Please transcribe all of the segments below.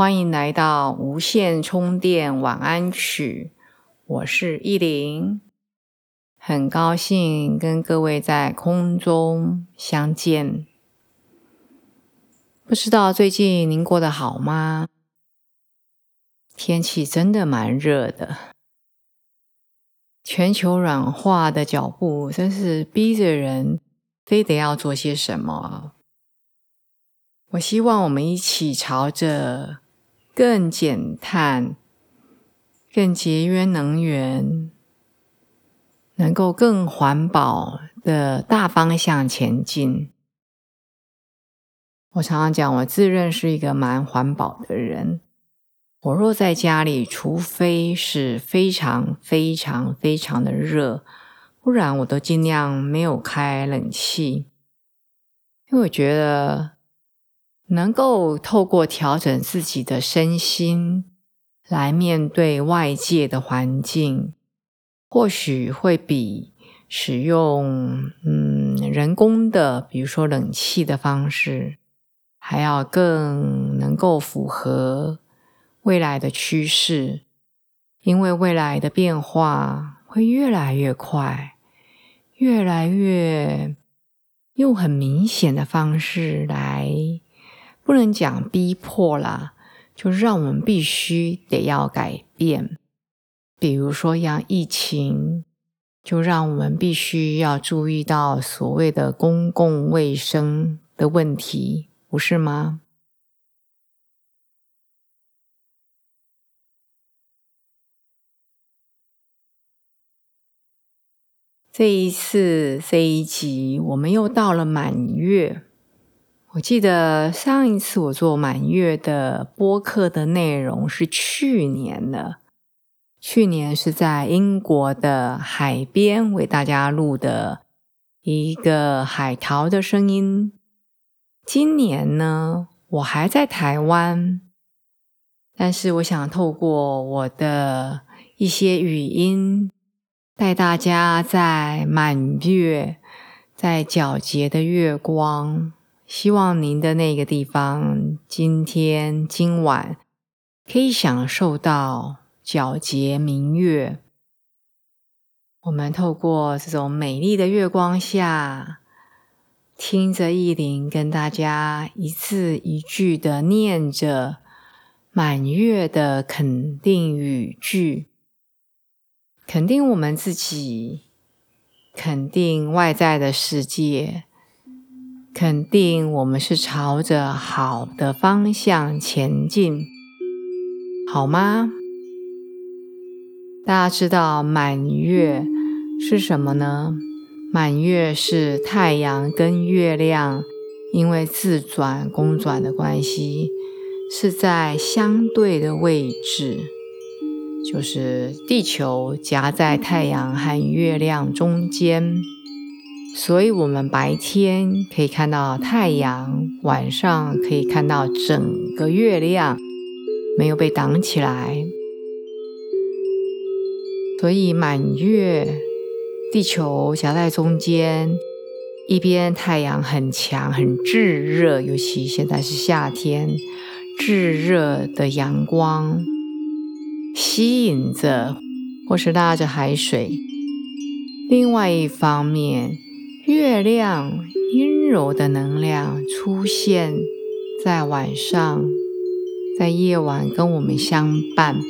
欢迎来到无线充电晚安曲，我是依林，很高兴跟各位在空中相见。不知道最近您过得好吗？天气真的蛮热的，全球软化的脚步真是逼着人非得要做些什么。我希望我们一起朝着更减碳、更节约能源、能够更环保的大方向前进。我常常讲，我自认是一个蛮环保的人。我若在家里，除非是非常非常非常的热，不然我都尽量没有开冷气，因为我觉得。能够透过调整自己的身心来面对外界的环境，或许会比使用嗯人工的，比如说冷气的方式，还要更能够符合未来的趋势。因为未来的变化会越来越快，越来越用很明显的方式来。不能讲逼迫啦，就让我们必须得要改变。比如说，像疫情，就让我们必须要注意到所谓的公共卫生的问题，不是吗？这一次这一集，我们又到了满月。我记得上一次我做满月的播客的内容是去年的，去年是在英国的海边为大家录的一个海淘的声音。今年呢，我还在台湾，但是我想透过我的一些语音，带大家在满月，在皎洁的月光。希望您的那个地方，今天今晚可以享受到皎洁明月。我们透过这种美丽的月光下，听着意林跟大家一字一句的念着满月的肯定语句，肯定我们自己，肯定外在的世界。肯定我们是朝着好的方向前进，好吗？大家知道满月是什么呢？满月是太阳跟月亮因为自转公转的关系，是在相对的位置，就是地球夹在太阳和月亮中间。所以，我们白天可以看到太阳，晚上可以看到整个月亮，没有被挡起来。所以，满月，地球夹在中间，一边太阳很强、很炙热，尤其现在是夏天，炙热的阳光吸引着或是拉着海水。另外一方面，月亮阴柔的能量出现在晚上，在夜晚跟我们相伴，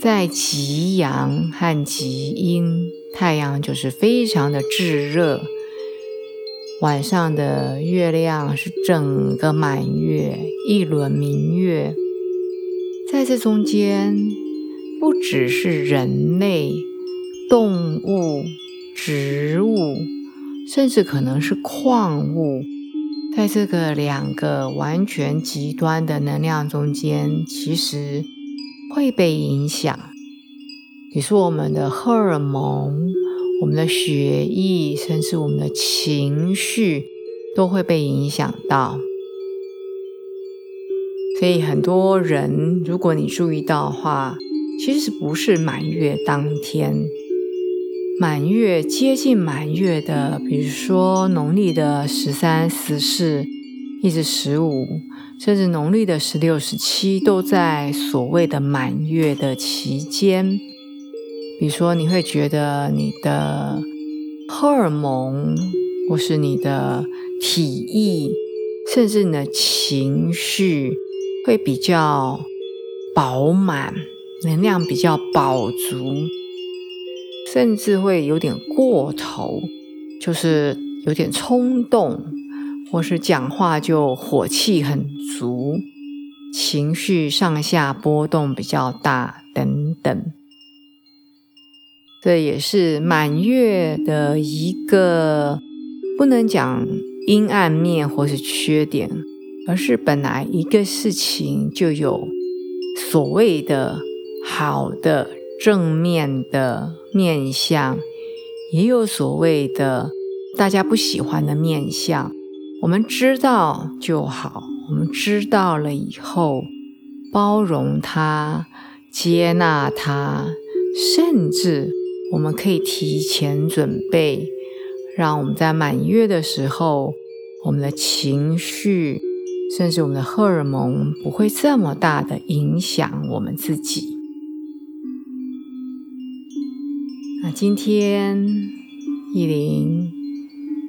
在极阳和极阴，太阳就是非常的炙热，晚上的月亮是整个满月，一轮明月，在这中间，不只是人类、动物、植物。甚至可能是矿物，在这个两个完全极端的能量中间，其实会被影响。比如说，我们的荷尔蒙、我们的血液，甚至我们的情绪，都会被影响到。所以，很多人，如果你注意到的话，其实不是满月当天。满月接近满月的，比如说农历的十三、十四，一直十五，甚至农历的十六、十七，都在所谓的满月的期间。比如说，你会觉得你的荷尔蒙，或是你的体液，甚至你的情绪，会比较饱满，能量比较饱足。甚至会有点过头，就是有点冲动，或是讲话就火气很足，情绪上下波动比较大等等。这也是满月的一个不能讲阴暗面或是缺点，而是本来一个事情就有所谓的好的。正面的面相，也有所谓的大家不喜欢的面相。我们知道就好，我们知道了以后，包容它，接纳它，甚至我们可以提前准备，让我们在满月的时候，我们的情绪，甚至我们的荷尔蒙，不会这么大的影响我们自己。今天，意林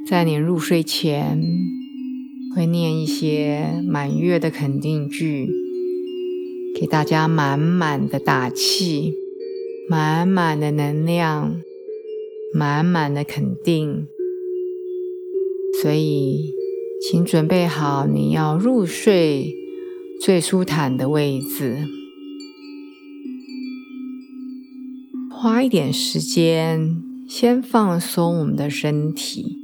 在你入睡前会念一些满月的肯定句，给大家满满的打气，满满的能量，满满的肯定。所以，请准备好你要入睡最舒坦的位置。花一点时间，先放松我们的身体。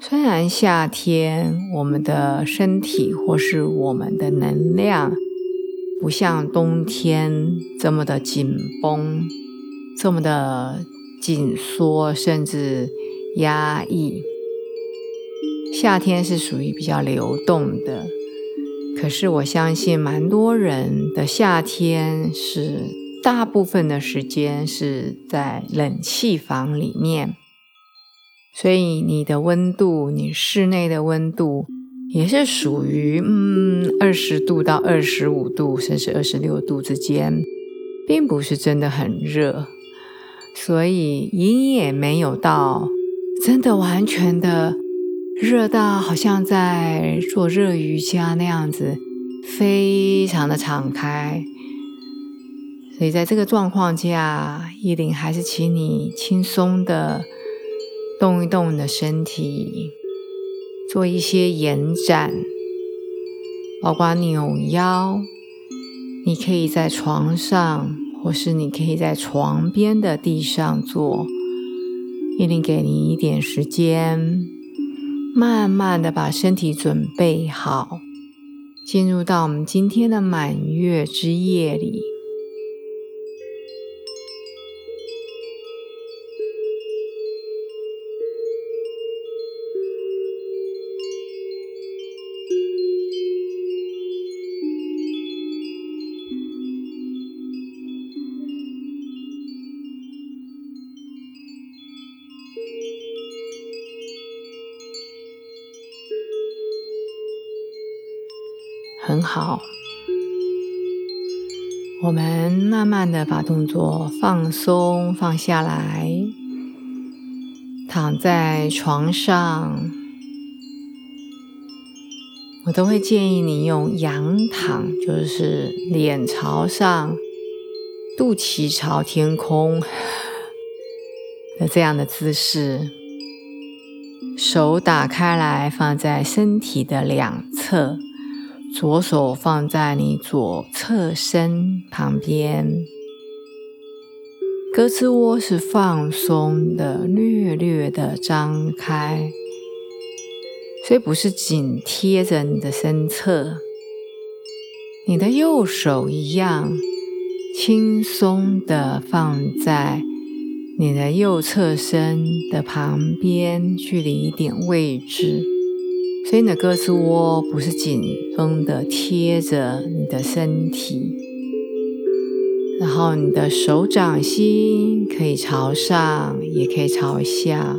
虽然夏天我们的身体或是我们的能量不像冬天这么的紧绷、这么的紧缩，甚至压抑。夏天是属于比较流动的，可是我相信蛮多人的夏天是。大部分的时间是在冷气房里面，所以你的温度，你室内的温度也是属于嗯二十度到二十五度，甚至二十六度之间，并不是真的很热，所以你也没有到真的完全的热到好像在做热瑜伽那样子，非常的敞开。所以在这个状况下，依林还是请你轻松的动一动你的身体，做一些延展，包括扭腰。你可以在床上，或是你可以在床边的地上做。依林给你一点时间，慢慢的把身体准备好，进入到我们今天的满月之夜里。好，我们慢慢的把动作放松放下来，躺在床上，我都会建议你用仰躺，就是脸朝上，肚脐朝天空的这样的姿势，手打开来放在身体的两侧。左手放在你左侧身旁边，胳肢窝是放松的，略略的张开，所以不是紧贴着你的身侧，你的右手一样轻松的放在你的右侧身的旁边，距离一点位置。所以你的胳肢窝不是紧绷的贴着你的身体，然后你的手掌心可以朝上，也可以朝下。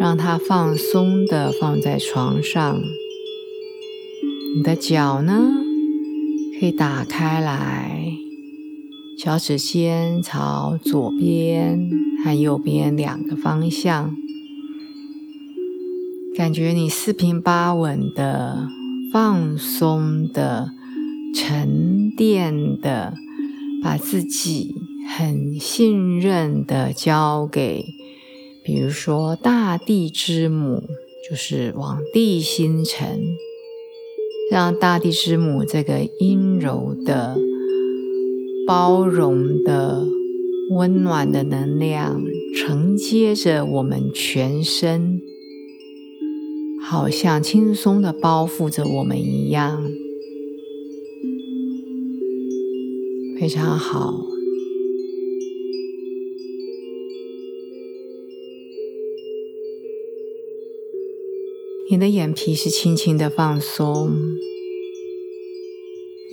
让它放松的放在床上，你的脚呢可以打开来，脚趾尖朝左边和右边两个方向，感觉你四平八稳的、放松的、沉淀的，把自己很信任的交给。比如说，大地之母就是往地心沉，让大地之母这个阴柔的、包容的、温暖的能量承接着我们全身，好像轻松的包覆着我们一样，非常好。你的眼皮是轻轻的放松，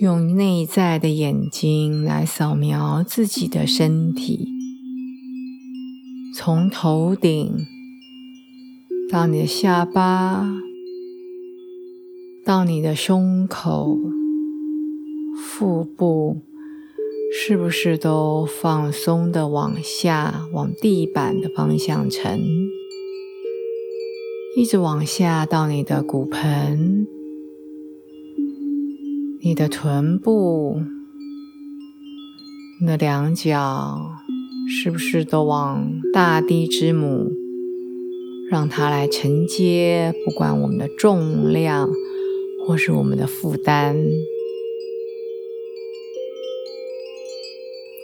用内在的眼睛来扫描自己的身体，从头顶到你的下巴，到你的胸口、腹部，是不是都放松的往下，往地板的方向沉？一直往下到你的骨盆、你的臀部、你的两脚，是不是都往大地之母，让它来承接？不管我们的重量或是我们的负担，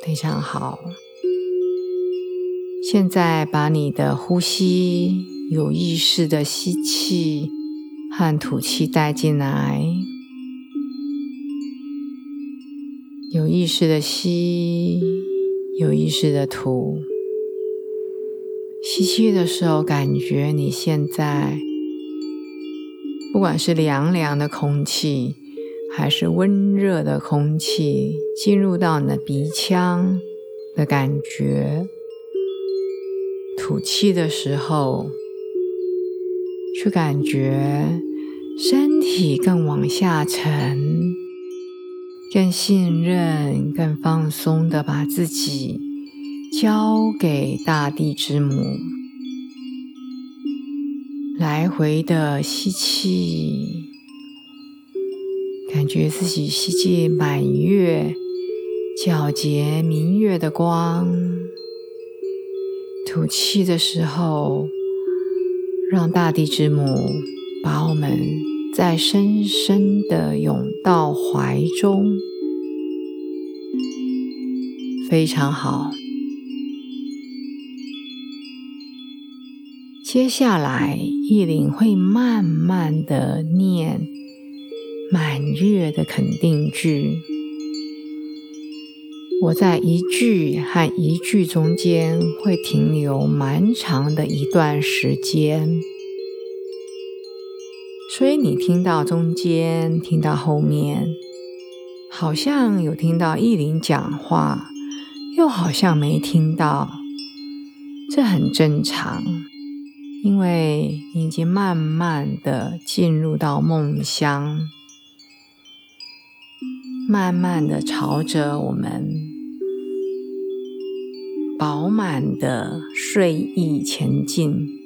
非常好。现在把你的呼吸。有意识的吸气和吐气带进来，有意识的吸，有意识的吐。吸气的时候，感觉你现在不管是凉凉的空气，还是温热的空气，进入到你的鼻腔的感觉。吐气的时候。去感觉身体更往下沉，更信任、更放松的把自己交给大地之母，来回的吸气，感觉自己吸进满月、皎洁明月的光，吐气的时候。让大地之母把我们再深深的拥到怀中，非常好。接下来，意林会慢慢的念满月的肯定句。我在一句和一句中间会停留蛮长的一段时间，所以你听到中间，听到后面，好像有听到意林讲话，又好像没听到，这很正常，因为你已经慢慢的进入到梦乡。慢慢的朝着我们饱满的睡意前进。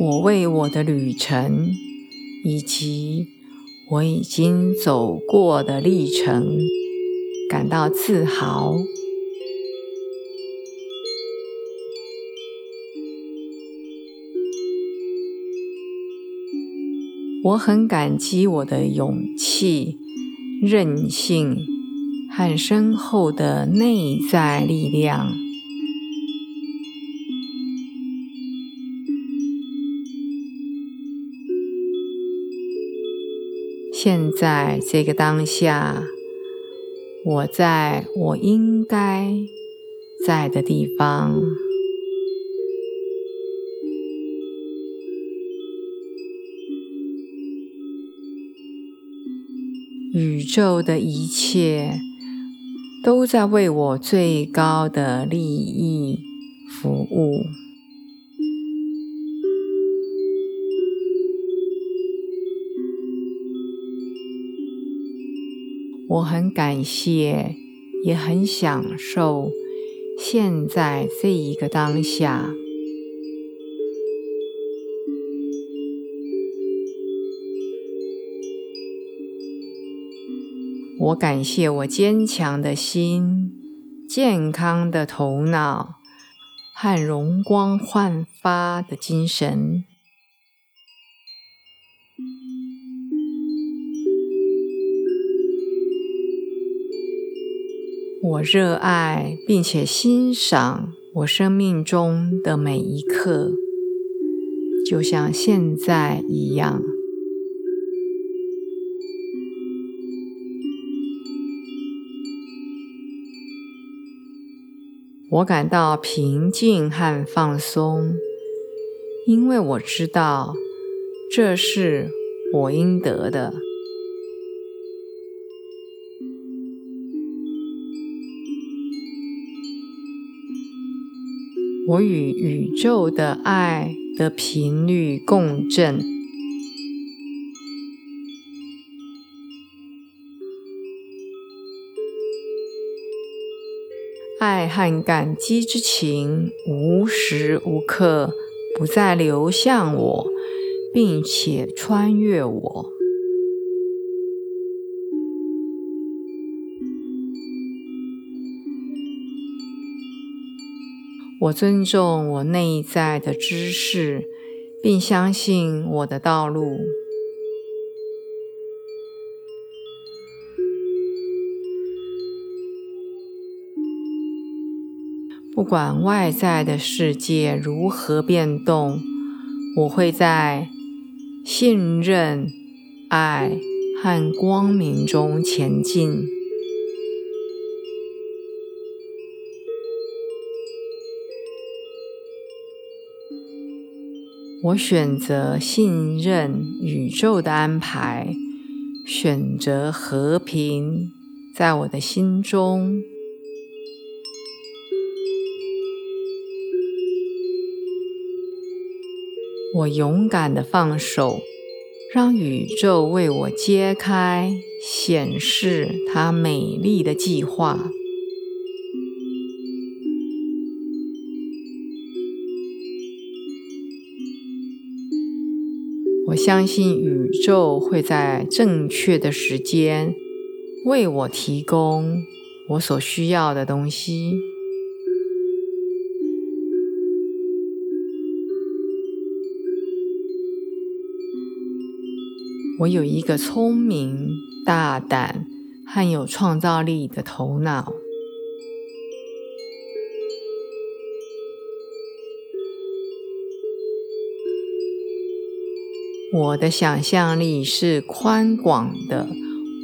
我为我的旅程以及我已经走过的历程。感到自豪。我很感激我的勇气、韧性和深厚的内在力量。现在这个当下，我在我应该在的地方。宇宙的一切都在为我最高的利益服务。我很感谢，也很享受现在这一个当下。我感谢我坚强的心、健康的头脑和容光焕发的精神。我热爱并且欣赏我生命中的每一刻，就像现在一样。我感到平静和放松，因为我知道这是我应得的。我与宇宙的爱的频率共振，爱和感激之情无时无刻不再流向我，并且穿越我。我尊重我内在的知识，并相信我的道路。不管外在的世界如何变动，我会在信任、爱和光明中前进。我选择信任宇宙的安排，选择和平在我的心中。我勇敢的放手，让宇宙为我揭开、显示它美丽的计划。我相信宇宙会在正确的时间为我提供我所需要的东西。我有一个聪明、大胆和有创造力的头脑。我的想象力是宽广的、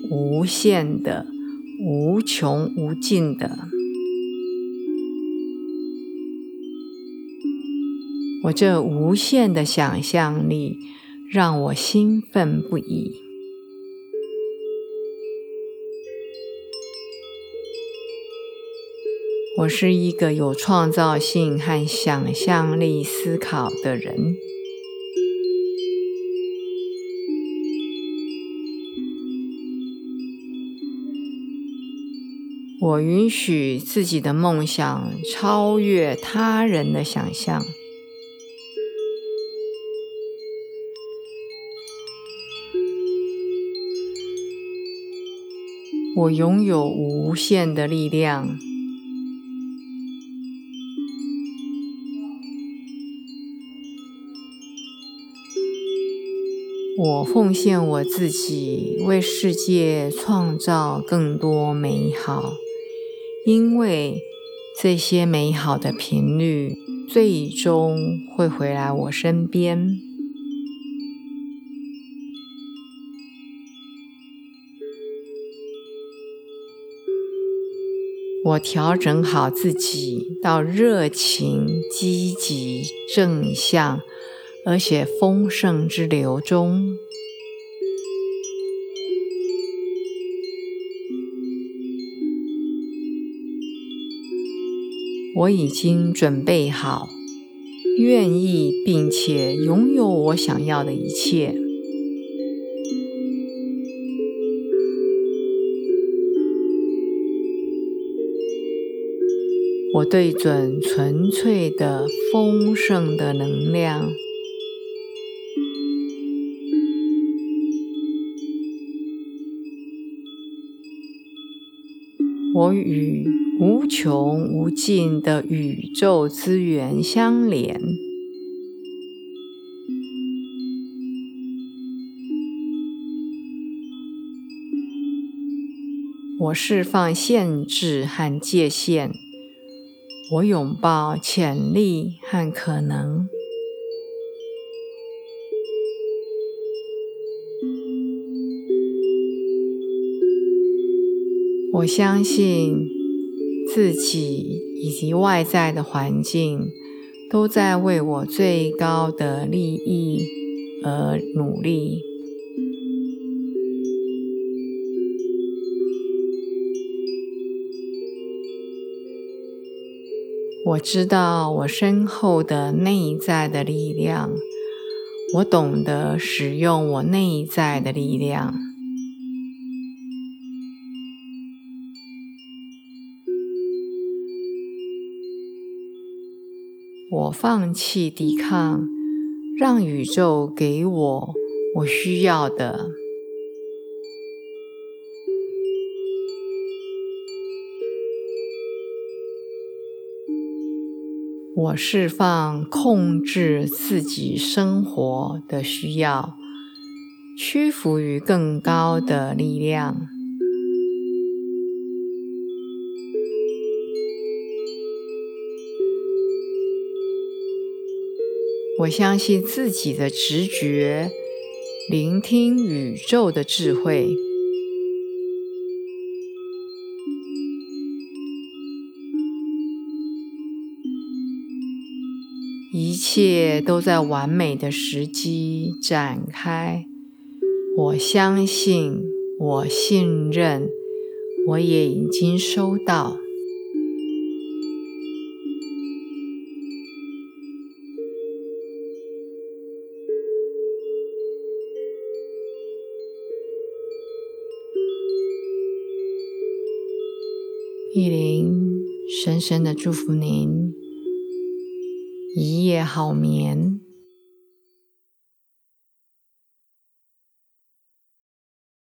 无限的、无穷无尽的。我这无限的想象力让我兴奋不已。我是一个有创造性和想象力思考的人。我允许自己的梦想超越他人的想象。我拥有无限的力量。我奉献我自己，为世界创造更多美好，因为这些美好的频率最终会回来我身边。我调整好自己，到热情、积极、正向。而且丰盛之流中，我已经准备好，愿意并且拥有我想要的一切。我对准纯粹的丰盛的能量。我与无穷无尽的宇宙资源相连，我释放限制和界限，我拥抱潜力和可能。我相信自己以及外在的环境都在为我最高的利益而努力。我知道我身后的内在的力量，我懂得使用我内在的力量。我放弃抵抗，让宇宙给我我需要的。我释放控制自己生活的需要，屈服于更高的力量。我相信自己的直觉，聆听宇宙的智慧，一切都在完美的时机展开。我相信，我信任，我也已经收到。真的祝福您，一夜好眠。